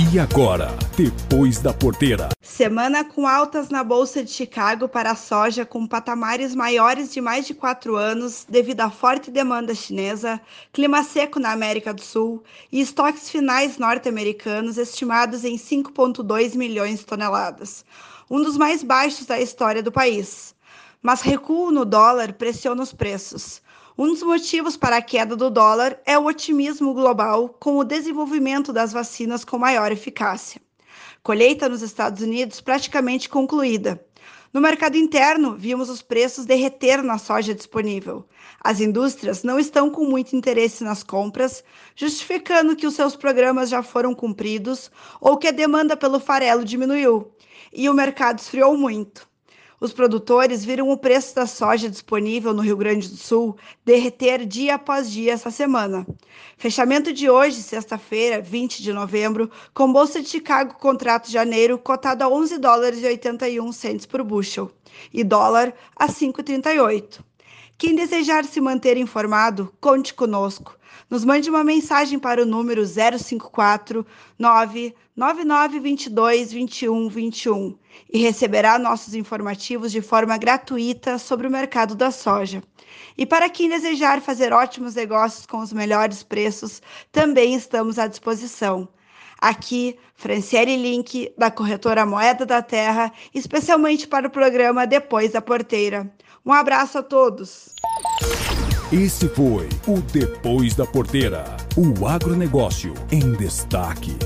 E agora, depois da porteira. Semana com altas na Bolsa de Chicago para a soja com patamares maiores de mais de quatro anos devido à forte demanda chinesa, clima seco na América do Sul e estoques finais norte-americanos estimados em 5,2 milhões de toneladas, um dos mais baixos da história do país. Mas recuo no dólar pressiona os preços. Um dos motivos para a queda do dólar é o otimismo global com o desenvolvimento das vacinas com maior eficácia. Colheita nos Estados Unidos praticamente concluída. No mercado interno, vimos os preços derreter na soja disponível. As indústrias não estão com muito interesse nas compras, justificando que os seus programas já foram cumpridos ou que a demanda pelo farelo diminuiu. E o mercado esfriou muito. Os produtores viram o preço da soja disponível no Rio Grande do Sul derreter dia após dia essa semana. Fechamento de hoje, sexta-feira, 20 de novembro, com Bolsa de Chicago contrato de janeiro cotado a 11 dólares e 81 centes por bushel e dólar a 5,38. Quem desejar se manter informado, conte conosco. Nos mande uma mensagem para o número 054 99922 2121 e receberá nossos informativos de forma gratuita sobre o mercado da soja. E para quem desejar fazer ótimos negócios com os melhores preços, também estamos à disposição. Aqui, Franciele Link, da corretora Moeda da Terra, especialmente para o programa Depois da Porteira. Um abraço a todos. Esse foi o Depois da Porteira, o agronegócio em destaque.